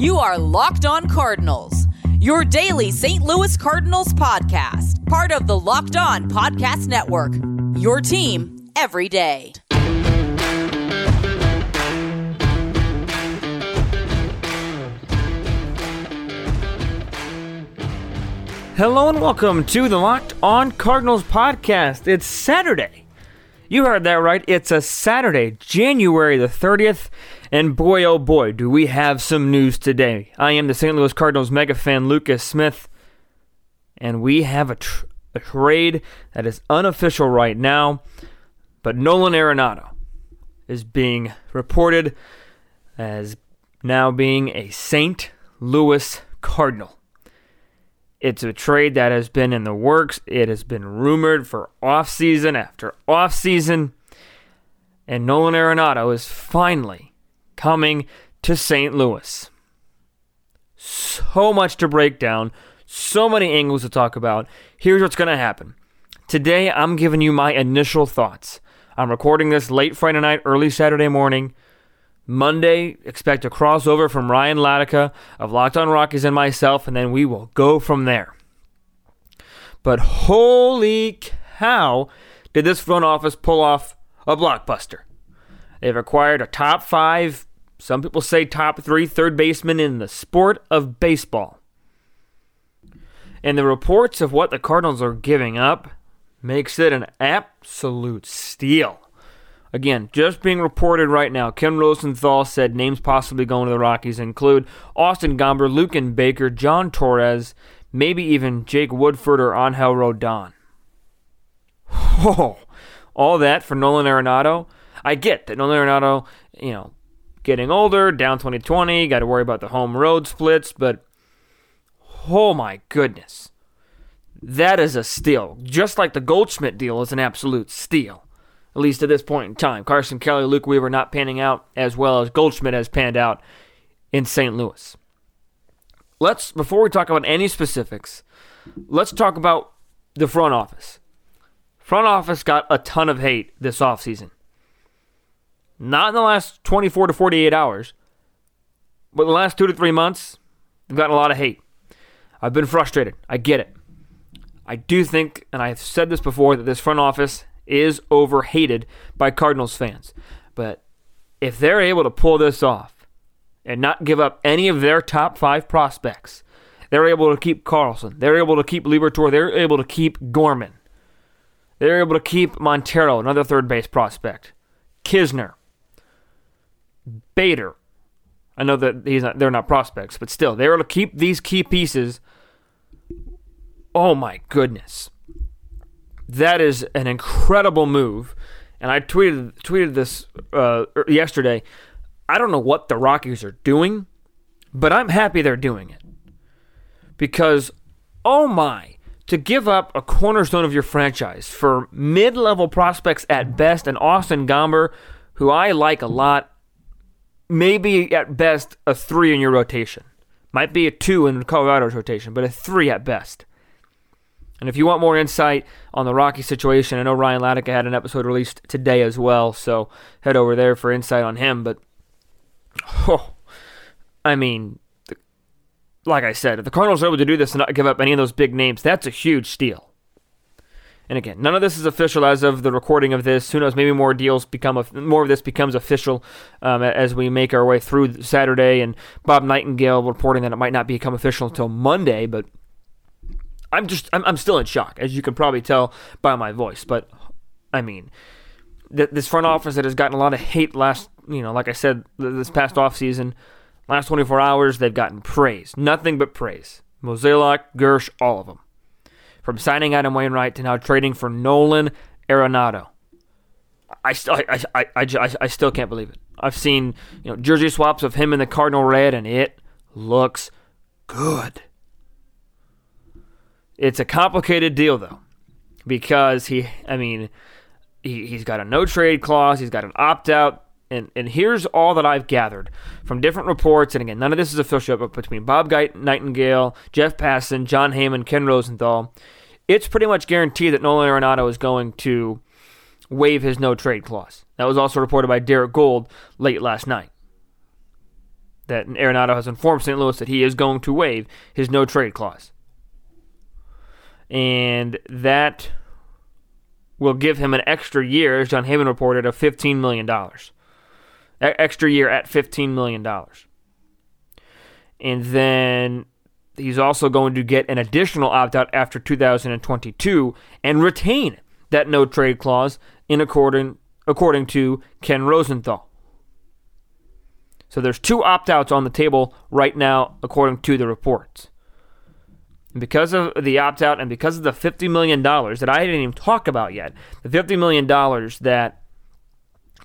You are Locked On Cardinals, your daily St. Louis Cardinals podcast, part of the Locked On Podcast Network. Your team every day. Hello and welcome to the Locked On Cardinals podcast. It's Saturday. You heard that right. It's a Saturday, January the 30th. And boy, oh boy, do we have some news today. I am the St. Louis Cardinals mega fan, Lucas Smith. And we have a, tr- a trade that is unofficial right now. But Nolan Arenado is being reported as now being a St. Louis Cardinal. It's a trade that has been in the works. It has been rumored for offseason after offseason. And Nolan Arenado is finally coming to St. Louis. So much to break down, so many angles to talk about. Here's what's going to happen. Today, I'm giving you my initial thoughts. I'm recording this late Friday night, early Saturday morning. Monday, expect a crossover from Ryan Latica of Locked On Rockies and myself, and then we will go from there. But holy cow, did this front office pull off a blockbuster? They've acquired a top five, some people say top three third baseman in the sport of baseball. And the reports of what the Cardinals are giving up makes it an absolute steal. Again, just being reported right now. Ken Rosenthal said names possibly going to the Rockies include Austin Gomber, Luken Baker, John Torres, maybe even Jake Woodford or Angel Rondón. Oh, all that for Nolan Arenado. I get that Nolan Arenado, you know, getting older, down 2020, got to worry about the home road splits, but oh my goodness. That is a steal. Just like the Goldschmidt deal is an absolute steal at least at this point in time. Carson Kelly, Luke Weaver not panning out as well as Goldschmidt has panned out in St. Louis. Let's before we talk about any specifics, let's talk about the front office. Front office got a ton of hate this offseason. Not in the last 24 to 48 hours, but the last 2 to 3 months, they've gotten a lot of hate. I've been frustrated. I get it. I do think, and I've said this before, that this front office is overhated by Cardinals fans. But if they're able to pull this off and not give up any of their top five prospects, they're able to keep Carlson. They're able to keep Liberatore. They're able to keep Gorman. They're able to keep Montero, another third base prospect. Knizner. Bader. I know that he's not, they're not prospects, but still, they're able to keep these key pieces. Oh my goodness that is an incredible move. And I tweeted tweeted this uh, er, yesterday. I don't know what the Rockies are doing, but I'm happy they're doing it because oh my, to give up a cornerstone of your franchise for mid-level prospects at best, and Austin Gomber, who I like a lot, maybe at best a three in your rotation, might be a two in Colorado's rotation, but a three at best. And if you want more insight on the Rocky situation, I know Ryan Latica had an episode released today as well, so head over there for insight on him. But, oh, I mean, like I said, if the Cardinals are able to do this and not give up any of those big names, that's a huge steal. And again, none of this is official as of the recording of this. Who knows? Maybe more deals become more of this becomes official um, as we make our way through Saturday. And Bob Nightingale reporting that it might not become official until Monday, but I'm just I'm, I'm still in shock, as you can probably tell by my voice. But I mean, th- this front office that has gotten a lot of hate last, you know, like I said, this past off season, last 24 hours, they've gotten praise, nothing but praise. Mozeliak, Girsch, all of them. From signing Adam Wainwright to now trading for Nolan Arenado. I still, I, I, I, I, I still can't believe it. I've seen, you know, jersey swaps of him in the Cardinal red, and it looks good. It's a complicated deal though, because he, I mean, he, he's got a no trade clause, he's got an opt out, and and here's all that I've gathered from different reports, and again, none of this is official, but between Bob Nightingale, Jeff Passan, Jon Heyman, Ken Rosenthal, it's pretty much guaranteed that Nolan Arenado is going to waive his no trade clause. That was also reported by Derrick Goold late last night. that Arenado has informed St. Louis that he is going to waive his no trade clause. And that will give him an extra year, as Jon Heyman reported, of $15 million. extra year at $15 million. And then he's also going to get an additional opt out after 2022 and retain that no trade clause in according, according to Ken Rosenthal. So there's two opt outs on the table right now, according to the reports. Because of the opt out and because of the $50 million that I didn't even talk about yet, the $50 million that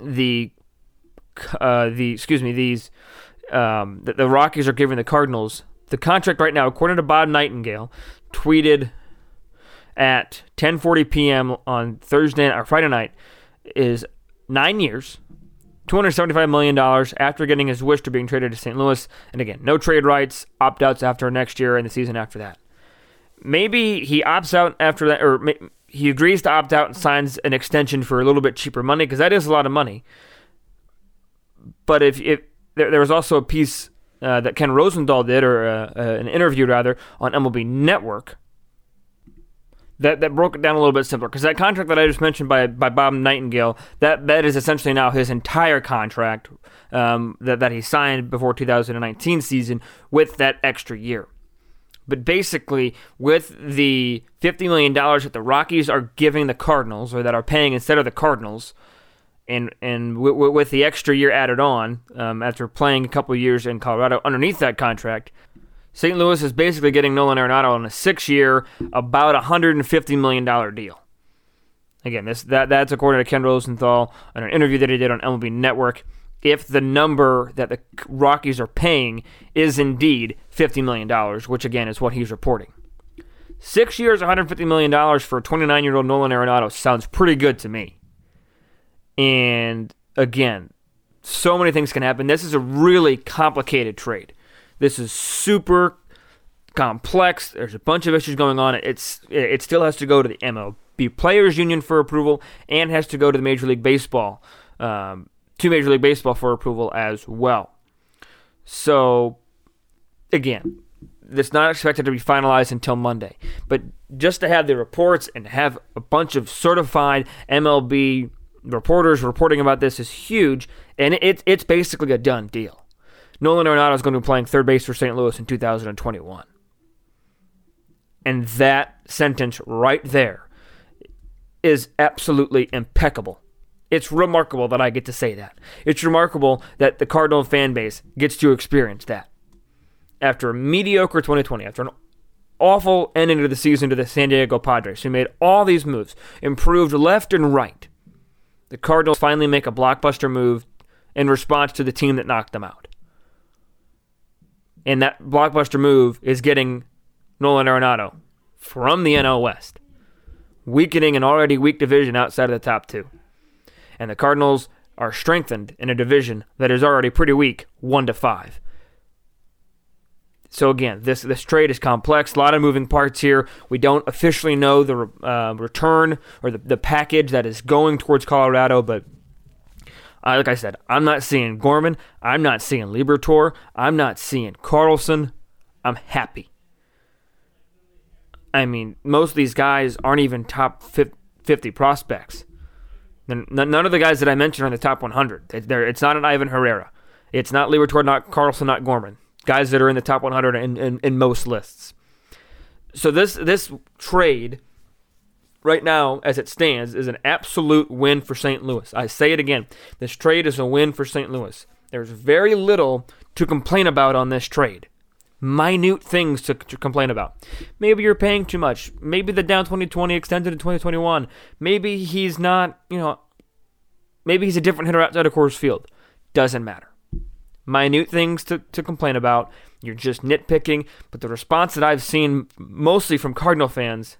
the uh, the excuse me these um, the, the Rockies are giving the Cardinals the contract right now, according to Bob Nightingale, tweeted at 10:40 p.m. on Thursday or Friday night, is nine years, 275 million dollars after getting his wish to being traded to St. Louis, and again, no trade rights, opt outs after next year and the season after that. Maybe he opts out after that, or he agrees to opt out and signs an extension for a little bit cheaper money because that is a lot of money. But if, if there, there was also a piece uh, that Ken Rosenthal did, or uh, uh, an interview rather, on MLB Network. That, that broke it down a little bit simpler because that contract that I just mentioned by, by Bob Nightingale that, that is essentially now his entire contract um, that, that he signed before 2019 season with that extra year. But basically, with the $50 million that the Rockies are giving the Cardinals, or that are paying instead of the Cardinals, and and w- w- with the extra year added on um, after playing a couple years in Colorado underneath that contract, St. Louis is basically getting Nolan Arenado on a six-year, about $150 million deal. Again, this that that's according to Ken Rosenthal in an interview that he did on MLB Network. If the number that the Rockies are paying is indeed $50 million, which again is what he's reporting. Six years, $150 million for a 29 year old Nolan Arenado sounds pretty good to me. And again, so many things can happen. This is a really complicated trade. This is super complex. There's a bunch of issues going on. It's it still has to go to the MLB Players Union for approval and has to go to the Major League Baseball, um, to Major League Baseball for approval as well. So, again, it's not expected to be finalized until Monday. But just to have the reports and have a bunch of certified MLB reporters reporting about this is huge, and it, it's basically a done deal. Nolan Arenado is going to be playing third base for St. Louis in 2021. And that sentence right there is absolutely impeccable. It's remarkable that I get to say that. It's remarkable that the Cardinal fan base gets to experience that. After a mediocre 2020, after an awful ending to the season to the San Diego Padres, who made all these moves, improved left and right, the Cardinals finally make a blockbuster move in response to the team that knocked them out. And that blockbuster move is getting Nolan Arenado from the NL West, weakening an already weak division outside of the top two. And the Cardinals are strengthened in a division that is already pretty weak, one to five. So again, this this trade is complex. A lot of moving parts here. We don't officially know the uh, return or the, the package that is going towards Colorado, but uh, like I said, I'm not seeing Gorman. I'm not seeing Liberatore. I'm not seeing Carlson. I'm happy. I mean, most of these guys aren't even top 50 prospects. None of the guys that I mentioned are in the top 100. It's not an Ivan Herrera. It's not Liberatore, not Carlson, not Gorman guys that are in the top 100 in, in, in most lists. So this this trade right now, as it stands, is an absolute win for St. Louis. I say it again. This trade is a win for St. Louis. There's very little to complain about on this trade. Minute things to, to, complain about. Maybe you're paying too much. Maybe the down 2020 extended to 2021. Maybe he's not, you know, maybe he's a different hitter outside of Coors Field. Doesn't matter minute things to, to complain about. You're just nitpicking. But the response that I've seen mostly from Cardinal fans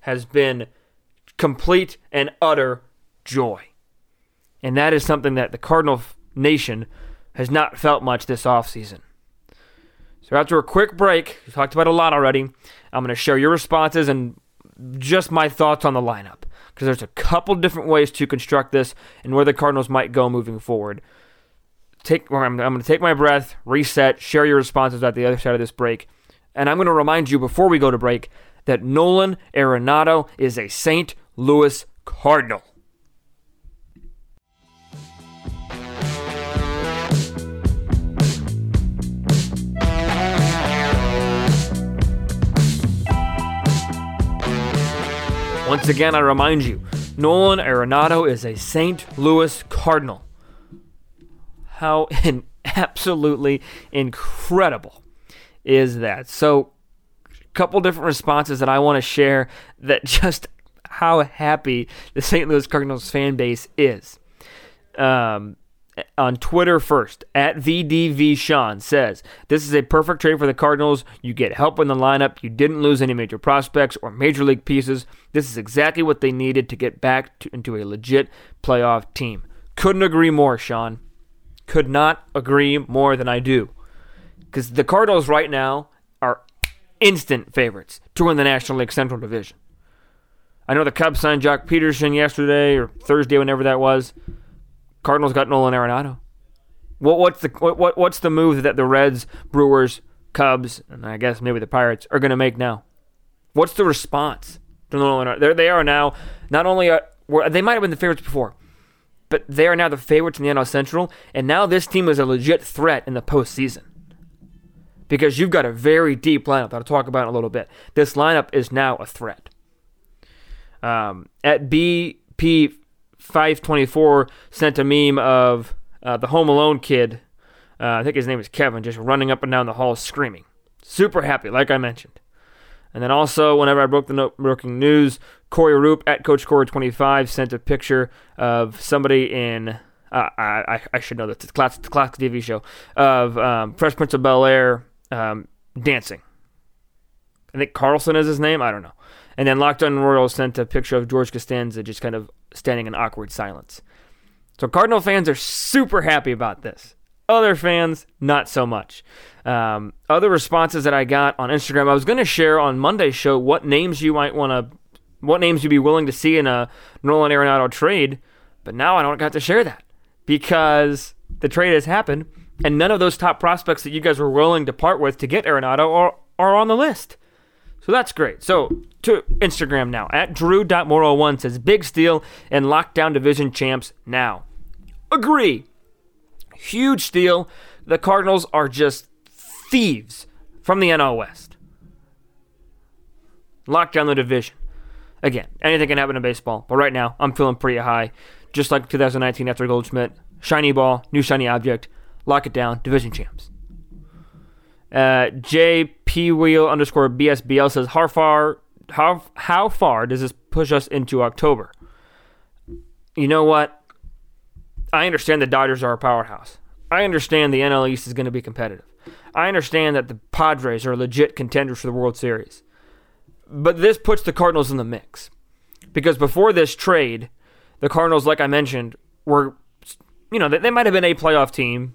has been complete and utter joy. And that is something that the Cardinal Nation has not felt much this offseason. So after a quick break, we talked about a lot already. I'm going to share your responses and just my thoughts on the lineup because there's a couple different ways to construct this and where the Cardinals might go moving forward. Take. I'm, I'm going to take my breath, reset, share your responses at the other side of this break, and I'm going to remind you before we go to break that Nolan Arenado is a St. Louis Cardinal. Once again, I remind you, Nolan Arenado is a St. Louis Cardinal. How in absolutely incredible is that? So, a couple different responses that I want to share that just how happy the St. Louis Cardinals fan base is. Um, on Twitter first, at VDV Sean says, This is a perfect trade for the Cardinals. You get help in the lineup. You didn't lose any major prospects or major league pieces. This is exactly what they needed to get back to, into a legit playoff team. Couldn't agree more, Sean. Could not agree more than I do. Because the Cardinals right now are instant favorites to win the National League Central Division. I know the Cubs signed Joc Pederson yesterday or Thursday, whenever that was. Cardinals got Nolan Arenado. What what's the what, what what's the move that the Reds, Brewers, Cubs, and I guess maybe the Pirates are going to make now? What's the response to Nolan? Arenado? They are now not only are, they might have been the favorites before, but they are now the favorites in the NL Central, and now this team is a legit threat in the postseason because you've got a very deep lineup that I'll talk about in a little bit. This lineup is now a threat. Um, at BP 524 sent a meme of uh, the Home Alone kid. Uh, I think his name is Kevin, just running up and down the hall screaming. Super happy, like I mentioned. And then also, whenever I broke the broken news, Corey Roop at Coach Corey25 sent a picture of somebody in. Uh, I, I should know that it's classic, classic TV show of um, Fresh Prince of Bel Air um, dancing. I think Carlson is his name. I don't know. And then Locked On Royals sent a picture of George Costanza just kind of standing in awkward silence. So Cardinal fans are super happy about this. Other fans, not so much. Um, other responses that I got on Instagram, I was going to share on Monday's show what names you might want to, what names you'd be willing to see in a Nolan Arenado trade, but now I don't got to share that because the trade has happened, and none of those top prospects that you guys were willing to part with to get Arenado are, are on the list. So that's great. So to Instagram now at drew.moro1 says big steal and lockdown division champs now. Agree. Huge steal. The Cardinals are just thieves from the NL West. Lock down the division. Again, anything can happen in baseball, but right now I'm feeling pretty high. Just like 2019 after Goldschmidt. Shiny ball, new shiny object. Lock it down, division champs. Uh, JP Wheel underscore BSBL says, how far, how, how far does this push us into October? You know what? I understand the Dodgers are a powerhouse. I understand the NL East is going to be competitive. I understand that the Padres are legit contenders for the World Series. But this puts the Cardinals in the mix. Because before this trade, the Cardinals, like I mentioned, were, you know, they, might have been a playoff team,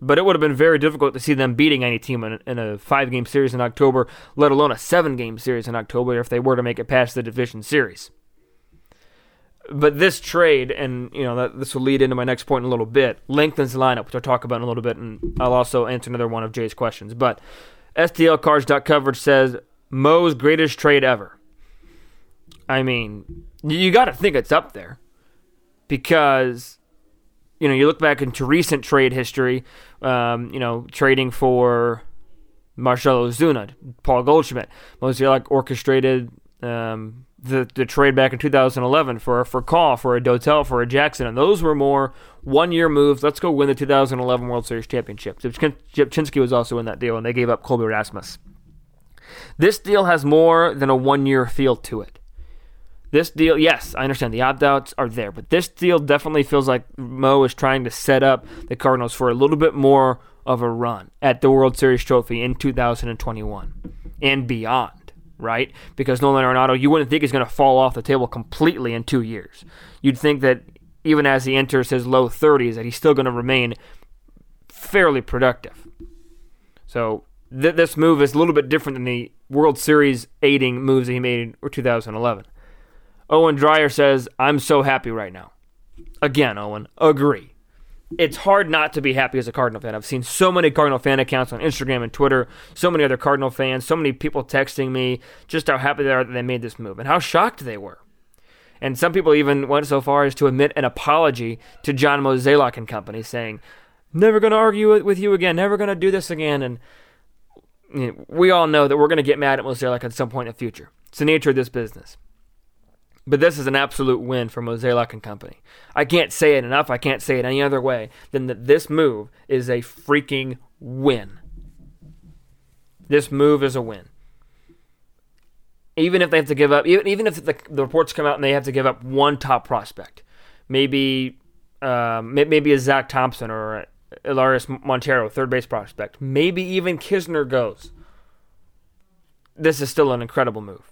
but it would have been very difficult to see them beating any team in, in a five game series in October, let alone a seven game series in October if they were to make it past the division series. But this trade, and you know that this will lead into my next point in a little bit, lengthens the lineup, which I'll talk about in a little bit, and I'll also answer another one of Jay's questions. But STLcards.coverage says Mo's greatest trade ever. I mean, you got to think it's up there because you know, you look back into recent trade history, um, you know, trading for Marcell Ozuna, Paul Goldschmidt. Mozeliak orchestrated um, the the trade back in 2011 for for Call, for a Dotel, for a Jackson, and those were more one year moves. Let's go win the 2011 World Series championship. Rzepczynski was also in that deal, and they gave up Colby Rasmus. This deal has more than a one year feel to it. This deal, yes, I understand the opt outs are there, but this deal definitely feels like Mo is trying to set up the Cardinals for a little bit more of a run at the World Series trophy in 2021 and beyond, right? Because Nolan Arenado, you wouldn't think he's going to fall off the table completely in two years. You'd think that even as he enters his low 30s, that he's still going to remain fairly productive. So th- this move is a little bit different than the World Series aiding moves that he made in 2011. Owen Dreyer says, I'm so happy right now. Again, Owen, agree. It's hard not to be happy as a Cardinal fan. I've seen so many Cardinal fan accounts on Instagram and Twitter, so many other Cardinal fans, so many people texting me just how happy they are that they made this move and how shocked they were. And some people even went so far as to admit an apology to John Mozeliak and company, saying, "Never going to argue with you again. Never going to do this again." And you know, we all know that we're going to get mad at Mozeliak at some point in the future. It's the nature of this business. But this is an absolute win for Mozeliak and company. I can't say it enough. I can't say it any other way than that this move is a freaking win. This move is a win even if they have to give up, even, even if the, the reports come out and they have to give up one top prospect, maybe um, maybe a Zack Thompson or Elehuris Montero, third base prospect, maybe even Knizner goes. This is still an incredible move.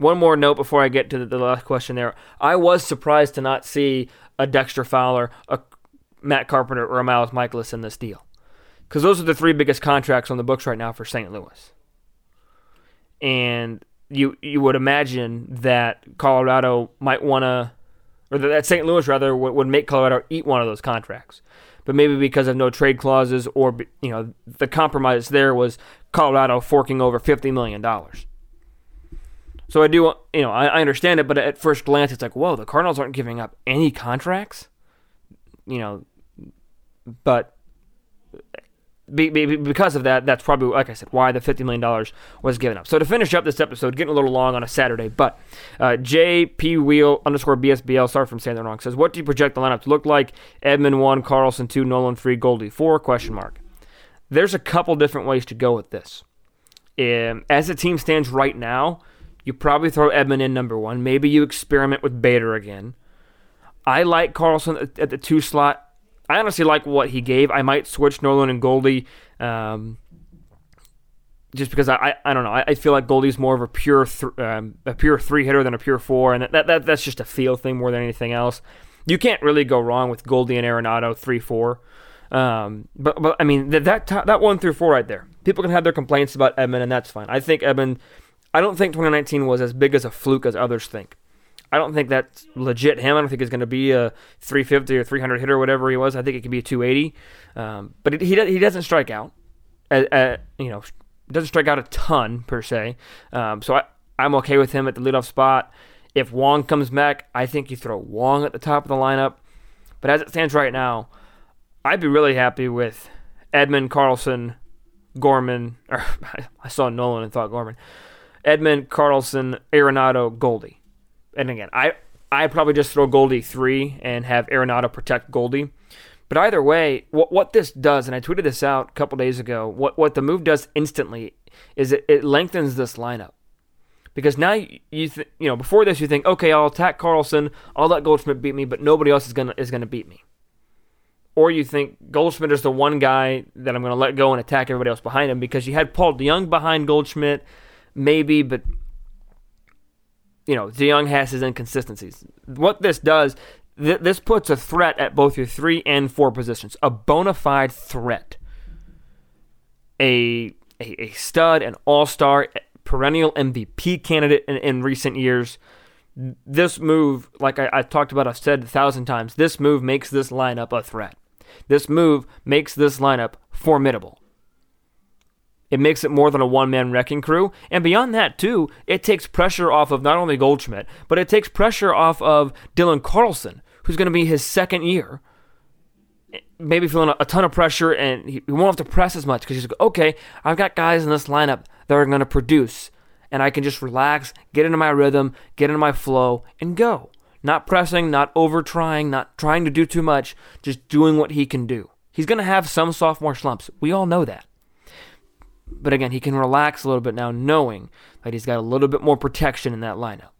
One more note before I get to the, last question there. I was surprised to not see a Dexter Fowler, a Matt Carpenter, or a Miles Mikolas in this deal. Because those are the three biggest contracts on the books right now for St. Louis. And you you would imagine that Colorado might want to, or that St. Louis rather would, would make Colorado eat one of those contracts. But maybe because of no trade clauses or you know the compromise there was Colorado forking over fifty million dollars. So I do you know I, I understand it, but at first glance it's like whoa the Cardinals aren't giving up any contracts, you know, but be, be, because of that, that's probably, like I said, why the $50 million was given up. So to finish up this episode, getting a little long on a Saturday, but uh, JP Wheel underscore BSBL, sorry I'm saying that wrong, says, what do you project the lineup to look like? Edman 1, Carlson 2, Nolan 3, Goldie 4, question mark. There's a couple different ways to go with this. Um, as the team stands right now, you probably throw Edman in number one. Maybe you experiment with Bader again. I like Carlson at the two slot I honestly like what he gave. I might switch Nolan and Goldie. Um, just because I, I, I, don't know I, I, feel like Goldie's more of a pure th- um, a pure three hitter than a pure four, and that, that that's just a feel thing more than anything else. You can't really go wrong with Goldie and Arenado three four. Um, but but I mean that that that one through four right there. People can have their complaints about Edman, and that's fine. I think Edman. I don't think 2019 was as big as a fluke as others think. I don't think that's legit him. I don't think he's going to be a 350 or 300 hitter, or whatever he was. I think it could be a 280. Um, but it, he he doesn't strike out. At, at, you know, doesn't strike out a ton per se. Um, so I I'm okay with him at the leadoff spot. If Wong comes back, I think you throw Wong at the top of the lineup. But as it stands right now, I'd be really happy with Edman, Carlson, Gorman. Or I saw Nolan and thought Gorman. Edman, Carlson, Arenado, Goldie and again, I I probably just throw Goldie three and have Arenado protect Goldie. But either way, what what this does, and I tweeted this out a couple days ago, what what the move does instantly is it, it lengthens this lineup. Because now you you, th- you know before this you think okay I'll attack Carlson I'll let Goldschmidt beat me but nobody else is gonna is gonna beat me, or you think Goldschmidt is the one guy that I'm gonna let go and attack everybody else behind him because you had Paul DeJong behind Goldschmidt maybe but you know, DeJong has his inconsistencies. What this does, th- this puts a threat at both your three and four positions, a bona fide threat. A, a, a stud, an all star, perennial MVP candidate in, in, recent years. This move, like I, I talked about, I've said a thousand times, this move makes this lineup a threat. This move makes this lineup formidable. It makes it more than a one man wrecking crew. And beyond that, too, it takes pressure off of not only Goldschmidt, but it takes pressure off of Dylan Carlson, who's going to be his second year. Maybe feeling a ton of pressure, and he won't have to press as much because he's like, okay, I've got guys in this lineup that are going to produce, and I can just relax, get into my rhythm, get into my flow, and go. Not pressing, not over trying, not trying to do too much, just doing what he can do. He's going to have some sophomore slumps. We all know that. But again, he can relax a little bit now, knowing that he's got a little bit more protection in that lineup.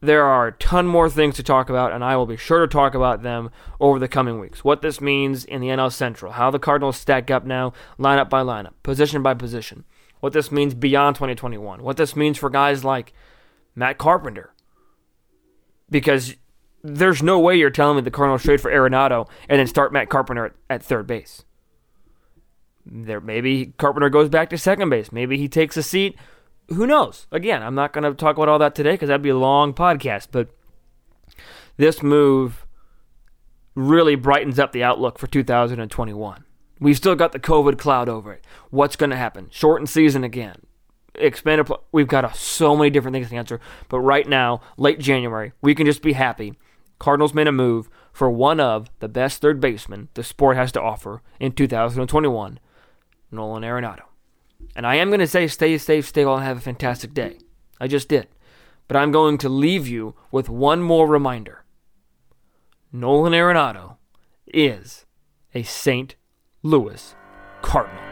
There are a ton more things to talk about, and I will be sure to talk about them over the coming weeks. What this means in the NL Central, how the Cardinals stack up now, lineup by lineup, position by position. What this means beyond 2021. What this means for guys like Matt Carpenter. Because there's no way you're telling me the Cardinals trade for Arenado and then start Matt Carpenter at, at third base. There, maybe Carpenter goes back to second base. Maybe he takes a seat. Who knows? Again, I'm not going to talk about all that today because that'd be a long podcast. But this move really brightens up the outlook for 2021. We've still got the COVID cloud over it. What's going to happen? Shortened season again. Expanded. Pl- We've got a, so many different things to answer. But right now, late January, we can just be happy. Cardinals made a move for one of the best third basemen the sport has to offer in 2021, Nolan Arenado. And I am going to say stay safe, stay well, and have a fantastic day. I just did. But I'm going to leave you with one more reminder Nolan Arenado is a St. Louis Cardinal.